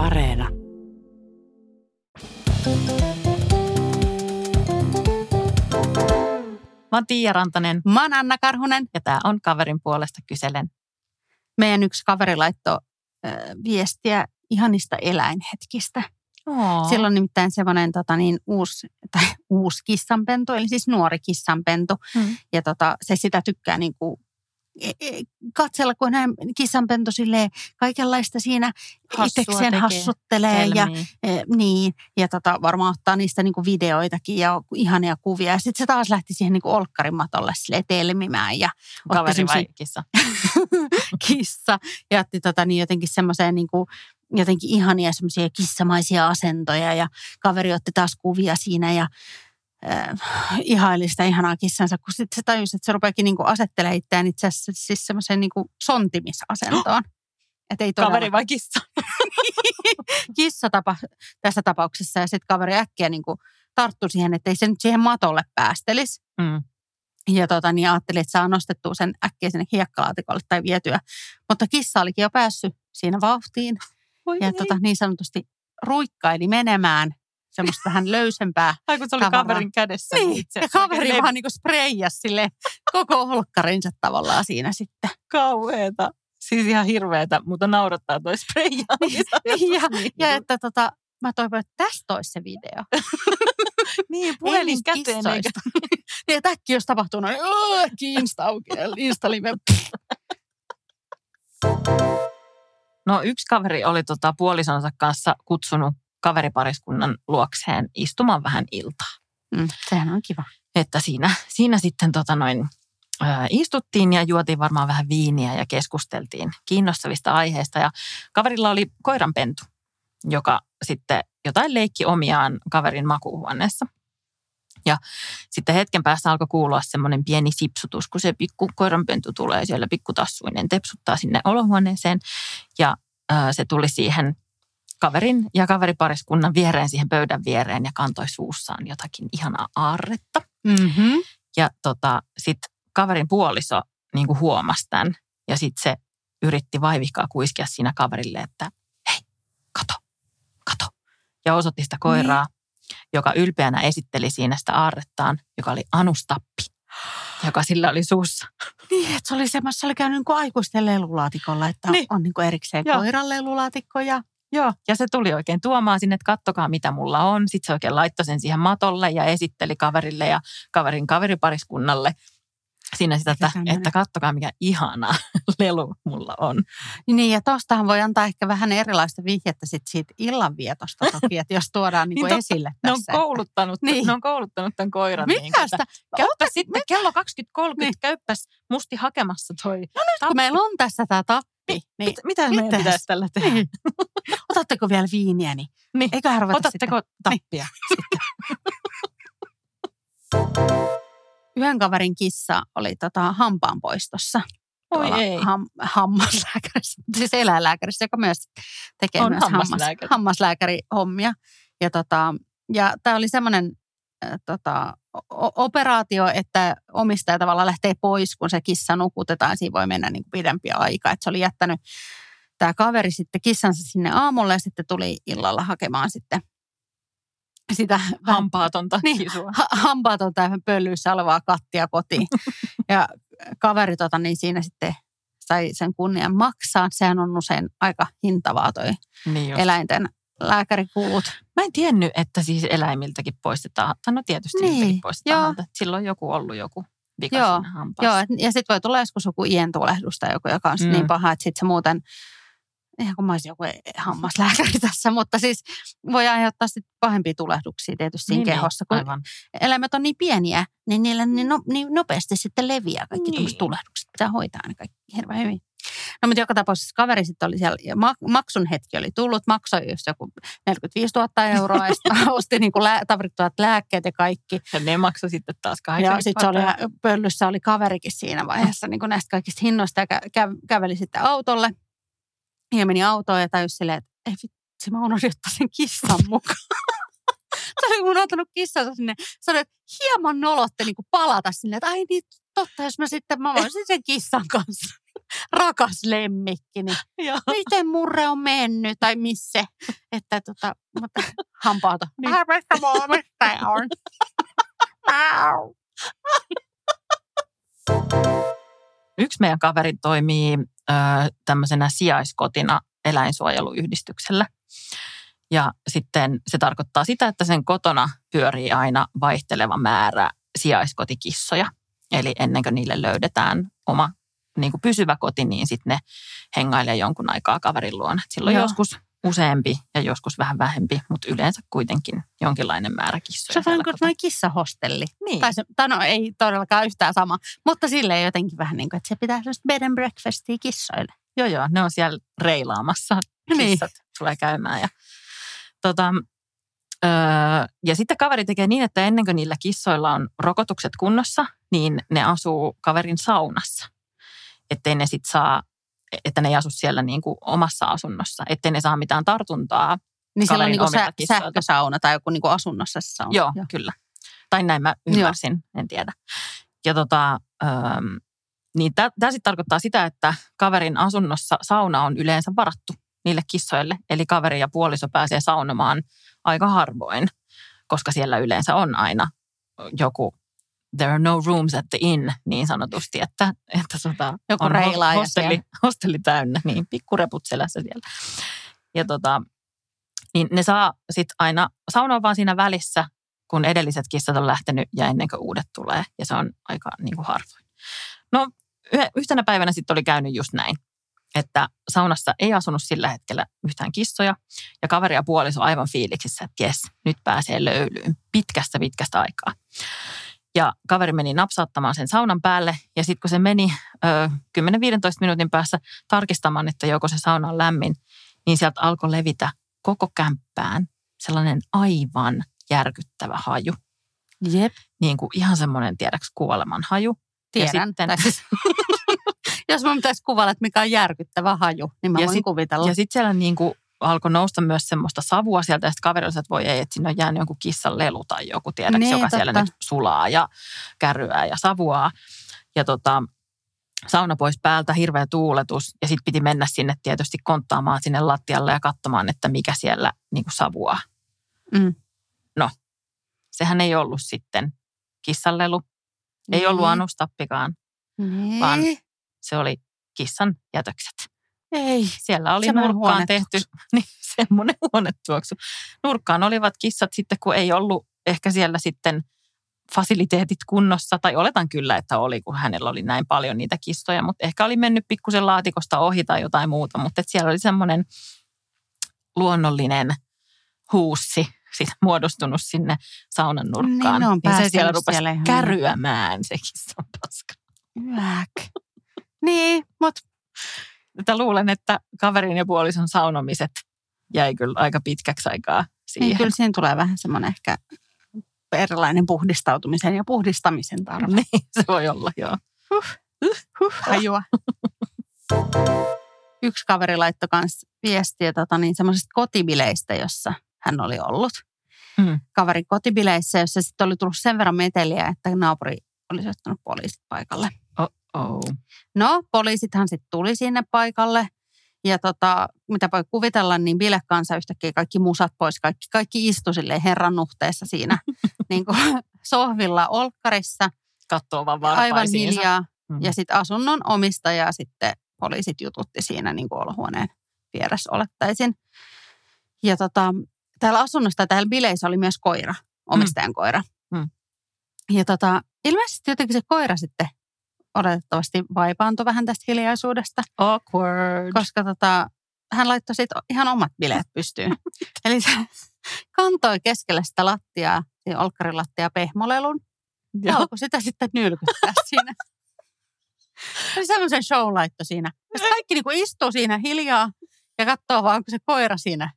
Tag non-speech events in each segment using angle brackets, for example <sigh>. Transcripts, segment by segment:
Areena. Mä oon Tiia Rantanen Mä oon Anna Karhunen. ja tää on kaverin puolesta kyselen. Meidän yksi kaveri laittoi äh, viestiä ihanista eläinhetkistä. Oh. Siellä on nimittäin semmoinen tota, niin, <laughs> uusi, tai uusi kissanpentu, eli siis nuori kissanpentu. Mm. Ja tota, se sitä tykkää niin kuin, katsella, kun hän kissanpentu silleen kaikenlaista siinä Hassua tekee. hassuttelee. Ja, e, niin, ja tota, varmaan ottaa niistä niin kuin videoitakin ja ihania kuvia. Ja sitten se taas lähti siihen niin kuin olkkarin matolle silleen telmimään ja Kaveri vai semmosia- kissa? <laughs> kissa ja otti tota, niin jotenkin semmoiseen niin kuin, jotenkin ihania semmoisia kissamaisia asentoja ja kaveri otti taas kuvia siinä ja äh, ihaili sitä ihanaa kissansa, kun sitten se tajusi, että se rupeakin niin asettelemaan itseään itse asiassa siis semmoiseen niin sontimisasentoon. Että ei todella Kaveri vai kissa? <laughs> kissa tapa, tässä tapauksessa ja sitten kaveri äkkiä niin kuin tarttui siihen, että ei se nyt siihen matolle päästelisi. Mm. Ja tota, niin ajattelin, että saa nostettua sen äkkiä sinne hiekkalaatikolle tai vietyä. Mutta kissa olikin jo päässyt siinä vauhtiin Voi ja ei. tota, niin sanotusti ruikkaili menemään semmoista vähän löysempää. Ai kun se oli tavaraa. kaverin kädessä. Niin, itse ja kaveri vaan niin spreijasi sille koko holkkarinsa tavallaan siinä sitten. Kauheeta. Siis ihan hirveetä, mutta naurattaa toi spreija. <laughs> ja, ja että tota, mä toivon, että tästä olisi se video. <laughs> niin, puhelin käteen eikä. <laughs> niin, että äkkiä jos tapahtuu noin, "Öö, äkkiä Insta auki. No yksi kaveri oli tota puolisonsa kanssa kutsunut kaveripariskunnan luokseen istumaan vähän iltaa. Mm, sehän on kiva. Että siinä, siinä sitten tota noin, istuttiin ja juotiin varmaan vähän viiniä ja keskusteltiin kiinnostavista aiheista. Ja kaverilla oli koiranpentu, joka sitten jotain leikki omiaan kaverin makuuhuoneessa. Ja sitten hetken päästä alkoi kuulua semmoinen pieni sipsutus, kun se pikku koiranpentu tulee siellä pikkutassuinen, tepsuttaa sinne olohuoneeseen. Ja se tuli siihen kaverin ja kaveripariskunnan viereen siihen pöydän viereen ja kantoi suussaan jotakin ihanaa aarretta. Mm-hmm. Ja tota, sitten kaverin puoliso niin kuin huomasi tämän ja sitten se yritti vaivihkaa kuiskia siinä kaverille, että hei, kato, kato. Ja osoitti sitä koiraa, joka ylpeänä esitteli siinä sitä aarrettaan, joka oli anustappi, joka sillä oli suussa. Niin, että se oli semmoista, se oli käynyt niin kuin aikuisten lelulaatikolla, että Niin. niin. on niin kuin erikseen Joo. koiran lelulaatikko ja Joo, ja se tuli oikein tuomaan sinne, että kattokaa mitä mulla on. Sitten se oikein laittoi sen siihen matolle ja esitteli kaverille ja kaverin kaveripariskunnalle siinä sitä, että, että kattokaa mikä ihana <laughs> lelu mulla on. Niin, ja tostahan voi antaa ehkä vähän erilaista vihjettä sit siitä illanvietosta toki, että jos tuodaan <laughs> niin Niin totta. esille Ne on, tässä. kouluttanut, niin. Niin. ne on kouluttanut tämän koiran. Mikä niin? Käypä sitten kello 20.30, niin. käyppäs musti hakemassa toi. No nyt, Kun meillä on tässä tämä tappi, niin, Mit, mitä meidän mitäs? pitäisi tällä tehdä? niin. otatteko vielä viiniä, niin, Niin. eiköhän ruveta Otatteko sitten. tappia? <laughs> Yhden kaverin kissa oli tota, hampaanpoistossa. Oi ei. Ham, hammaslääkärissä, <laughs> siis eläinlääkärissä, joka myös tekee On myös hammaslääkäri. hammas, hammaslääkärihommia. Ja, tota, ja tämä oli semmoinen äh, tota, operaatio, että omistaja tavallaan lähtee pois, kun se kissa nukutetaan. Siinä voi mennä niin kuin pidempi aika. Et se oli jättänyt tämä kaveri sitten kissansa sinne aamulle ja sitten tuli illalla hakemaan sitten sitä Hampaatonta Niin. kisua. ha- hampaatonta ja pöllyissä olevaa kattia kotiin. ja kaveri tota, niin siinä sitten sai sen kunnian maksaa. Sehän on usein aika hintavaa toi Niin just. eläinten lääkärikulut. Mä en tiennyt, että siis eläimiltäkin poistetaan. Tai no tietysti Niin, niiltäkin poistetaan. joo. Silloin joku ollut joku vika Joo. Joo, ja sitten voi tulla joskus joku ientulehdus tai joku, joka on mm. Mm. niin paha, että sitten se muuten, ihan kun mä olisin joku hammaslääkäri <laughs> tässä, mutta siis voi aiheuttaa sitten pahempia tulehduksia tietysti siinä Niin, kehossa, niin, kun aivan. eläimet on niin pieniä, niin niillä niin, no, niin nopeasti sitten leviää kaikki Niin. niin. tulehdukset. Pitää hoitaa ne kaikki hirveän hyvin. No mutta joka tapauksessa kaveri sitten oli siellä, ja mak- maksun hetki oli tullut, maksoi just joku 45 000 euroa, ja sitten <laughs> osti niin kuin lää- tarvittavat lääkkeet ja kaikki. Ja ne maksoi sitten taas Ja 80 sitten se oli, pöllyssä oli kaverikin siinä vaiheessa niin kuin näistä kaikista hinnoista ja kä- kä- käveli sitten autolle. Ja meni autoon ja tajusi silleen, että ei vitsi, mä unohdin ottaa sen kissan mukaan. <laughs> se oli unohtanut kissansa sinne. Sanoi, että hieman nolotti niin kuin palata sinne, että ai niin, totta, jos mä sitten, mä voisin sen kissan kanssa. <laughs> rakas lemmikki, niin <laughs> miten murre on mennyt tai missä. <laughs> Että tota, mutta hampaata. Niin. Mistä mua, mistä on? Yksi meidän kaveri toimii ö, tämmöisenä sijaiskotina eläinsuojeluyhdistyksellä. Ja sitten se tarkoittaa sitä, että sen kotona pyörii aina vaihteleva määrä sijaiskotikissoja. Eli ennen kuin niille löydetään oma niin kuin pysyvä koti, niin sitten ne hengailee jonkun aikaa kaverin luona. Silloin Joo. joskus useampi ja joskus vähän vähempi, mutta yleensä kuitenkin jonkinlainen määrä kissoja. Se on kuin kissahostelli. Niin. Tai, se, tai no ei todellakaan yhtään sama, mutta silleen jotenkin vähän niin kuin, että se pitää sellaista bed and breakfastia kissoille. Joo, joo, ne on siellä reilaamassa. Niin. Kissat tulee käymään. Ja, tota, öö, ja sitten kaveri tekee niin, että ennen kuin niillä kissoilla on rokotukset kunnossa, niin ne asuu kaverin saunassa. Ettei ne sit saa, että ne ei asu siellä niin kuin omassa asunnossa. Ettei ne saa mitään tartuntaa. Niin siellä on niin kuin sä, sähkösauna tai joku niin kuin asunnossa se sauna. Joo, kyllä. Tai näin mä ymmärsin, en tiedä. Ja tota, öö, niin tämä sitten tarkoittaa sitä, että kaverin asunnossa sauna on yleensä varattu niille kissoille. Eli kaveri ja puoliso pääsee saunomaan aika harvoin, koska siellä yleensä on aina joku there are no rooms at the inn, niin sanotusti, että, että tota, Joku on hostelli, hostelli täynnä, niin pikkureput selässä siellä. Ja tota, niin ne saa sitten aina saunoa vaan siinä välissä, kun edelliset kissat on lähtenyt ja ennen kuin uudet tulee. Ja se on aika niin kuin harvoin. No yh- yhtenä päivänä sitten oli käynyt just näin, että saunassa ei asunut sillä hetkellä yhtään kissoja. Ja kaveri ja puoliso aivan fiiliksissä, että jes, nyt pääsee löylyyn pitkästä pitkästä aikaa. Ja kaveri meni napsauttamaan sen saunan päälle ja sitten kun se meni ö, 10-15 minuutin päässä tarkistamaan, että joko se sauna on lämmin, niin sieltä alkoi levitä koko kämppään sellainen aivan järkyttävä haju. Jep, Niin kuin ihan semmoinen, tiedäks, kuoleman haju. tiedän. sitten- Tai siis, <laughs> jos mun pitäisi kuvailla, että mikä on järkyttävä haju, niin mä Ja voin sit- kuvitella. Ja sitten siellä niin kuin alkoi nousta myös semmoista savua sieltä, ja sitten kaveri oli, että voi ei, että sinne on jäänyt joku kissan lelu tai joku, tiedäks, Niin, joka siellä totta. nyt sulaa ja kärryää ja savuaa. Ja tota, sauna pois päältä, hirveä tuuletus, ja sitten piti mennä sinne tietysti konttaamaan sinne lattialle ja katsomaan, että mikä siellä niin kuin savuaa. Mm. Sehän ei ollut sitten kissanlelu, ei ollut Niin. anustappikaan, Niin. vaan- se oli kissan jätökset. Ei. Siellä oli Semmoinen nurkkaan tehty, huonetuoksu. <laughs> niin semmoinen huonetuoksu. Nurkkaan olivat kissat sitten, kun ei ollut ehkä siellä sitten fasiliteetit kunnossa, tai oletan kyllä, että oli, kun hänellä oli näin paljon niitä kissoja, mutta ehkä oli mennyt pikkusen laatikosta ohi tai jotain muuta, mutta siellä oli semmoinen luonnollinen huussi sit muodostunut sinne saunan nurkkaan. Niin, on ja se siellä rupesi siellä ihan- käryämään se kissan paska. Yäk. Niin, mutta Että luulen, että kaverin ja puolison saunomiset jäi kyllä aika pitkäksi aikaa siihen. niin kyllä siinä tulee vähän semmoinen ehkä erilainen puhdistautumisen ja puhdistamisen tarve. Niin, se voi olla, joo. Huh, hajua. <laughs> Yksi kaveri laittoi myös viestiä tota, niin semmoisesta kotibileistä, jossa hän oli ollut. Mm. Kaverin kotibileissä, jossa sitten oli tullut sen verran meteliä, että naapuri olisi ottanut poliisit paikalle. Oh. No, poliisithan sitten tuli sinne paikalle. Ja tota, mitä voi kuvitella, niin bilekansa yhtäkkiä kaikki musat pois, kaikki, kaikki istu silleen herran nuhteessa siinä <laughs> niin kuin sohvilla olkkarissa, Katsoo vaan aivan hiljaa. Mm. Ja sitten asunnon omistaja sitten poliisit jututti siinä niin kuin olohuoneen vieressä olettaisin. Ja tota, täällä asunnossa, täällä bileissä oli myös koira, omistajan koira. Mm. Ja tota, ilmeisesti jotenkin se koira sitten odotettavasti vaipaantui vähän tästä hiljaisuudesta, Awkward. koska tota, hän laittoi sitten ihan omat bileet pystyyn. <laughs> Eli se kantoi keskelle sitä lattiaa, siinä olkkarilattiaa pehmolelun, ja alkoi sitä sitten nylkyttää <laughs> siinä. Oli semmoisen show laitto siinä. Ja kaikki niinku istuu siinä hiljaa ja katsoo vaan, kun se koira siinä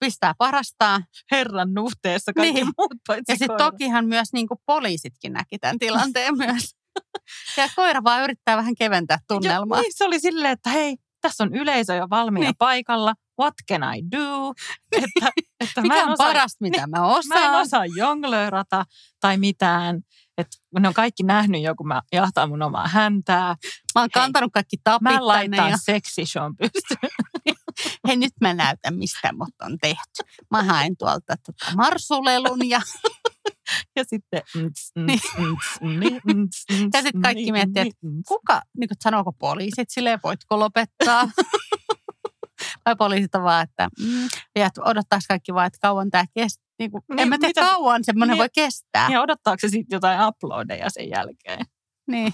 pistää parastaa. Herran nuhteessa kaikki Niin. muut paitsi Ja sitten tokihan myös niinku poliisitkin näki tämän tilanteen <laughs> myös. <laughs> Ja koira vaan yrittää vähän keventää tunnelmaa. Ja, niin, se oli silleen, että hei, tässä on yleisö jo valmiina Niin. paikalla. What can I do? <laughs> Että, että mä Mikä en on osaa, parasta, mitä mä Mä en osaan? osaa jonglöörata tai mitään. että ne on kaikki nähnyt jo, kun mä jahtaan mun omaa häntää. Mä oon kantanut kaikki tapit Mä laitan ja seksishon pystyyn. <laughs> hei nyt mä näytän, mistä mut on tehty. Mä haen tuolta tota marsulelun ja, <laughs> Ja sitten... Ns, Niin. ns, ns, Ja sit kaikki miettii, ns. kuka, niin kuin, sanooko poliisit silleen, voitko lopettaa? <laughs> Vai poliisit on vaan, että mm, ja että odottaisi kaikki vaan, että kauan tämä kestää. Niin kuin, Niin, en mä tiedä, mitä- kauan semmoinen niin. voi kestää. Ja odottaako se sitten jotain uploadeja sen jälkeen? Niin.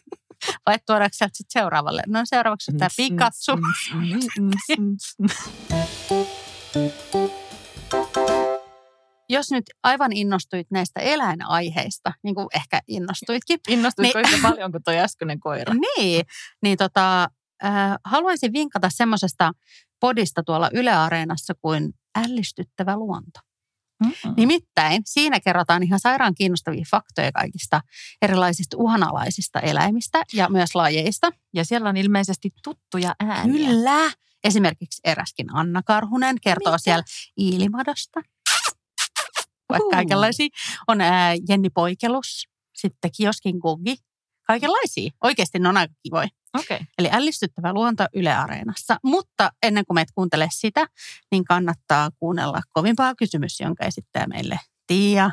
<laughs> Vai tuodaanko sieltä sitten seuraavalle? No seuraavaksi on tämä Pikachu. Jos nyt aivan innostuit näistä eläinaiheista, niin kuin ehkä innostuitkin, <laughs> Innostuitko Niin. yhtä paljon kuin tuo äskeinen koira? <laughs> niin, niin tota, äh, haluaisin vinkata semmoisesta podista tuolla Yle Areenassa kuin Ällistyttävä luonto. Mm-mm. Nimittäin siinä kerrotaan ihan sairaan kiinnostavia faktoja kaikista erilaisista uhanalaisista eläimistä ja myös lajeista. Ja siellä on ilmeisesti tuttuja ääniä. Kyllä. Esimerkiksi eräskin Anna Karhunen kertoo Mitä? siellä Iilimadosta. Vaikka kaikenlaisia. On ää, Jenni Poikelus, sitten Kioskin Kugi. Kaikenlaisia. Oikeasti ne on aika kivoja. Okay. Eli ällistyttävä luonto Yle Areenassa. Mutta ennen kuin meet kuuntelee sitä, niin kannattaa kuunnella kovimpaa kysymys, jonka esittää meille Tiia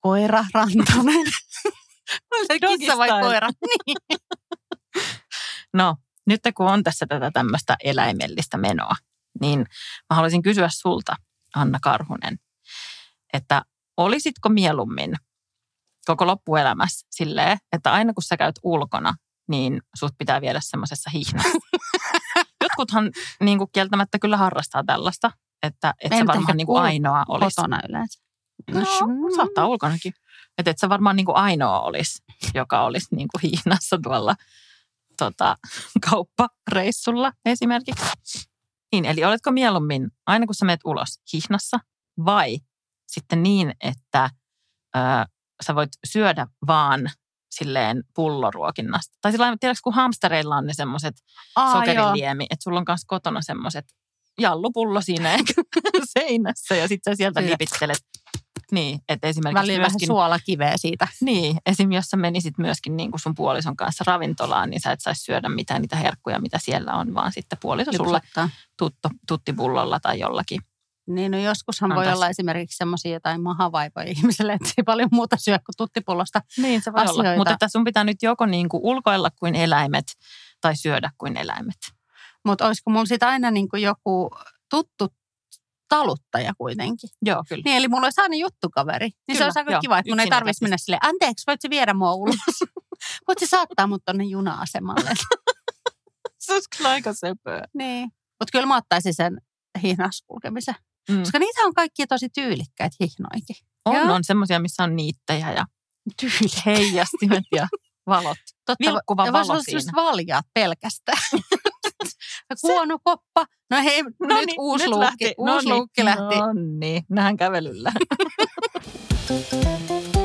Koira Rantanen. <laughs> On se kissa vai koira? <laughs> Niin. No, nyt kun on tässä tätä tämmöistä eläimellistä menoa, niin mä haluaisin kysyä sulta, Anna Karhunen, että olisitko mieluummin koko loppuelämässä silleen, että aina kun sä käyt ulkona, niin sut pitää viedä semmoisessa hihnassa. <laughs> Jotkuthan niin kuin kieltämättä kyllä harrastaa tällaista, että et sä varmaan niin kuin ainoa olisi. Kotona yleensä. No, saattaa ulkonakin. Että et sä varmaan niin kuin ainoa olisi, joka olisi niin kuin hihnassa tuolla tota, kauppareissulla esimerkiksi. Niin, eli oletko mieluummin aina kun sä menet ulos hihnassa vai sitten niin, että ö, sä voit syödä vaan silleen pulloruokinnasta. Tai sillä tiedätkö, kun hamstereilla on ne semmoiset joo. sokeriliemi, että sulla on myös kotona semmoiset jallupullo siinä <laughs> seinässä ja sitten sä sieltä lipittelet. Niin, että esimerkiksi Välillä vähän myöskin, suolakiveä siitä. niin, esim. jos sä menisit myöskin niin kuin sun puolison kanssa ravintolaan, niin sä et saisi syödä mitään niitä herkkuja, mitä siellä on, vaan sitten puoliso sulle Lipsuttaa. tutto, tuttipullolla tai jollakin. Niin, no joskushan voi Antais. olla esimerkiksi semmoisia jotain mahavaivoja ihmiselle, että se ei paljon muuta syö kuin tuttipullosta. Niin, se voi olla. Asioita. Mutta että sun pitää nyt joko niin kuin ulkoilla kuin eläimet tai syödä kuin eläimet. Mutta olisiko mulla sitten aina niin kuin joku tuttu taluttaja kuitenkin? Joo, kyllä. Niin, eli mulla olisi aina juttukaveri. Niin Kyllä, se olisi aika joo, kiva, että mun ei tarvitsisi mennä silleen, anteeksi, voit sä viedä mua ulos? <laughs> Voit sä saattaa mut tonne juna-asemalle? <laughs> Se olisi kyllä aika söpöä. niin. Mutta kyllä mä ottaisin sen hihnassa kulkemisen. Mm. Koska niitä on kaikki tosi tyylikkäitä hihnoikin. On, Joo. on semmoisia, missä on niittejä ja heijastimet ja <laughs> valot. Totta, Vilkkuva ja valo siinä. valjaat pelkästään. <laughs> Huono koppa. No hei, no nyt niin, uusi nyt luukki, lähti. uusi no luukki niin, lähti. No niin, nähdään kävelyllä. <laughs>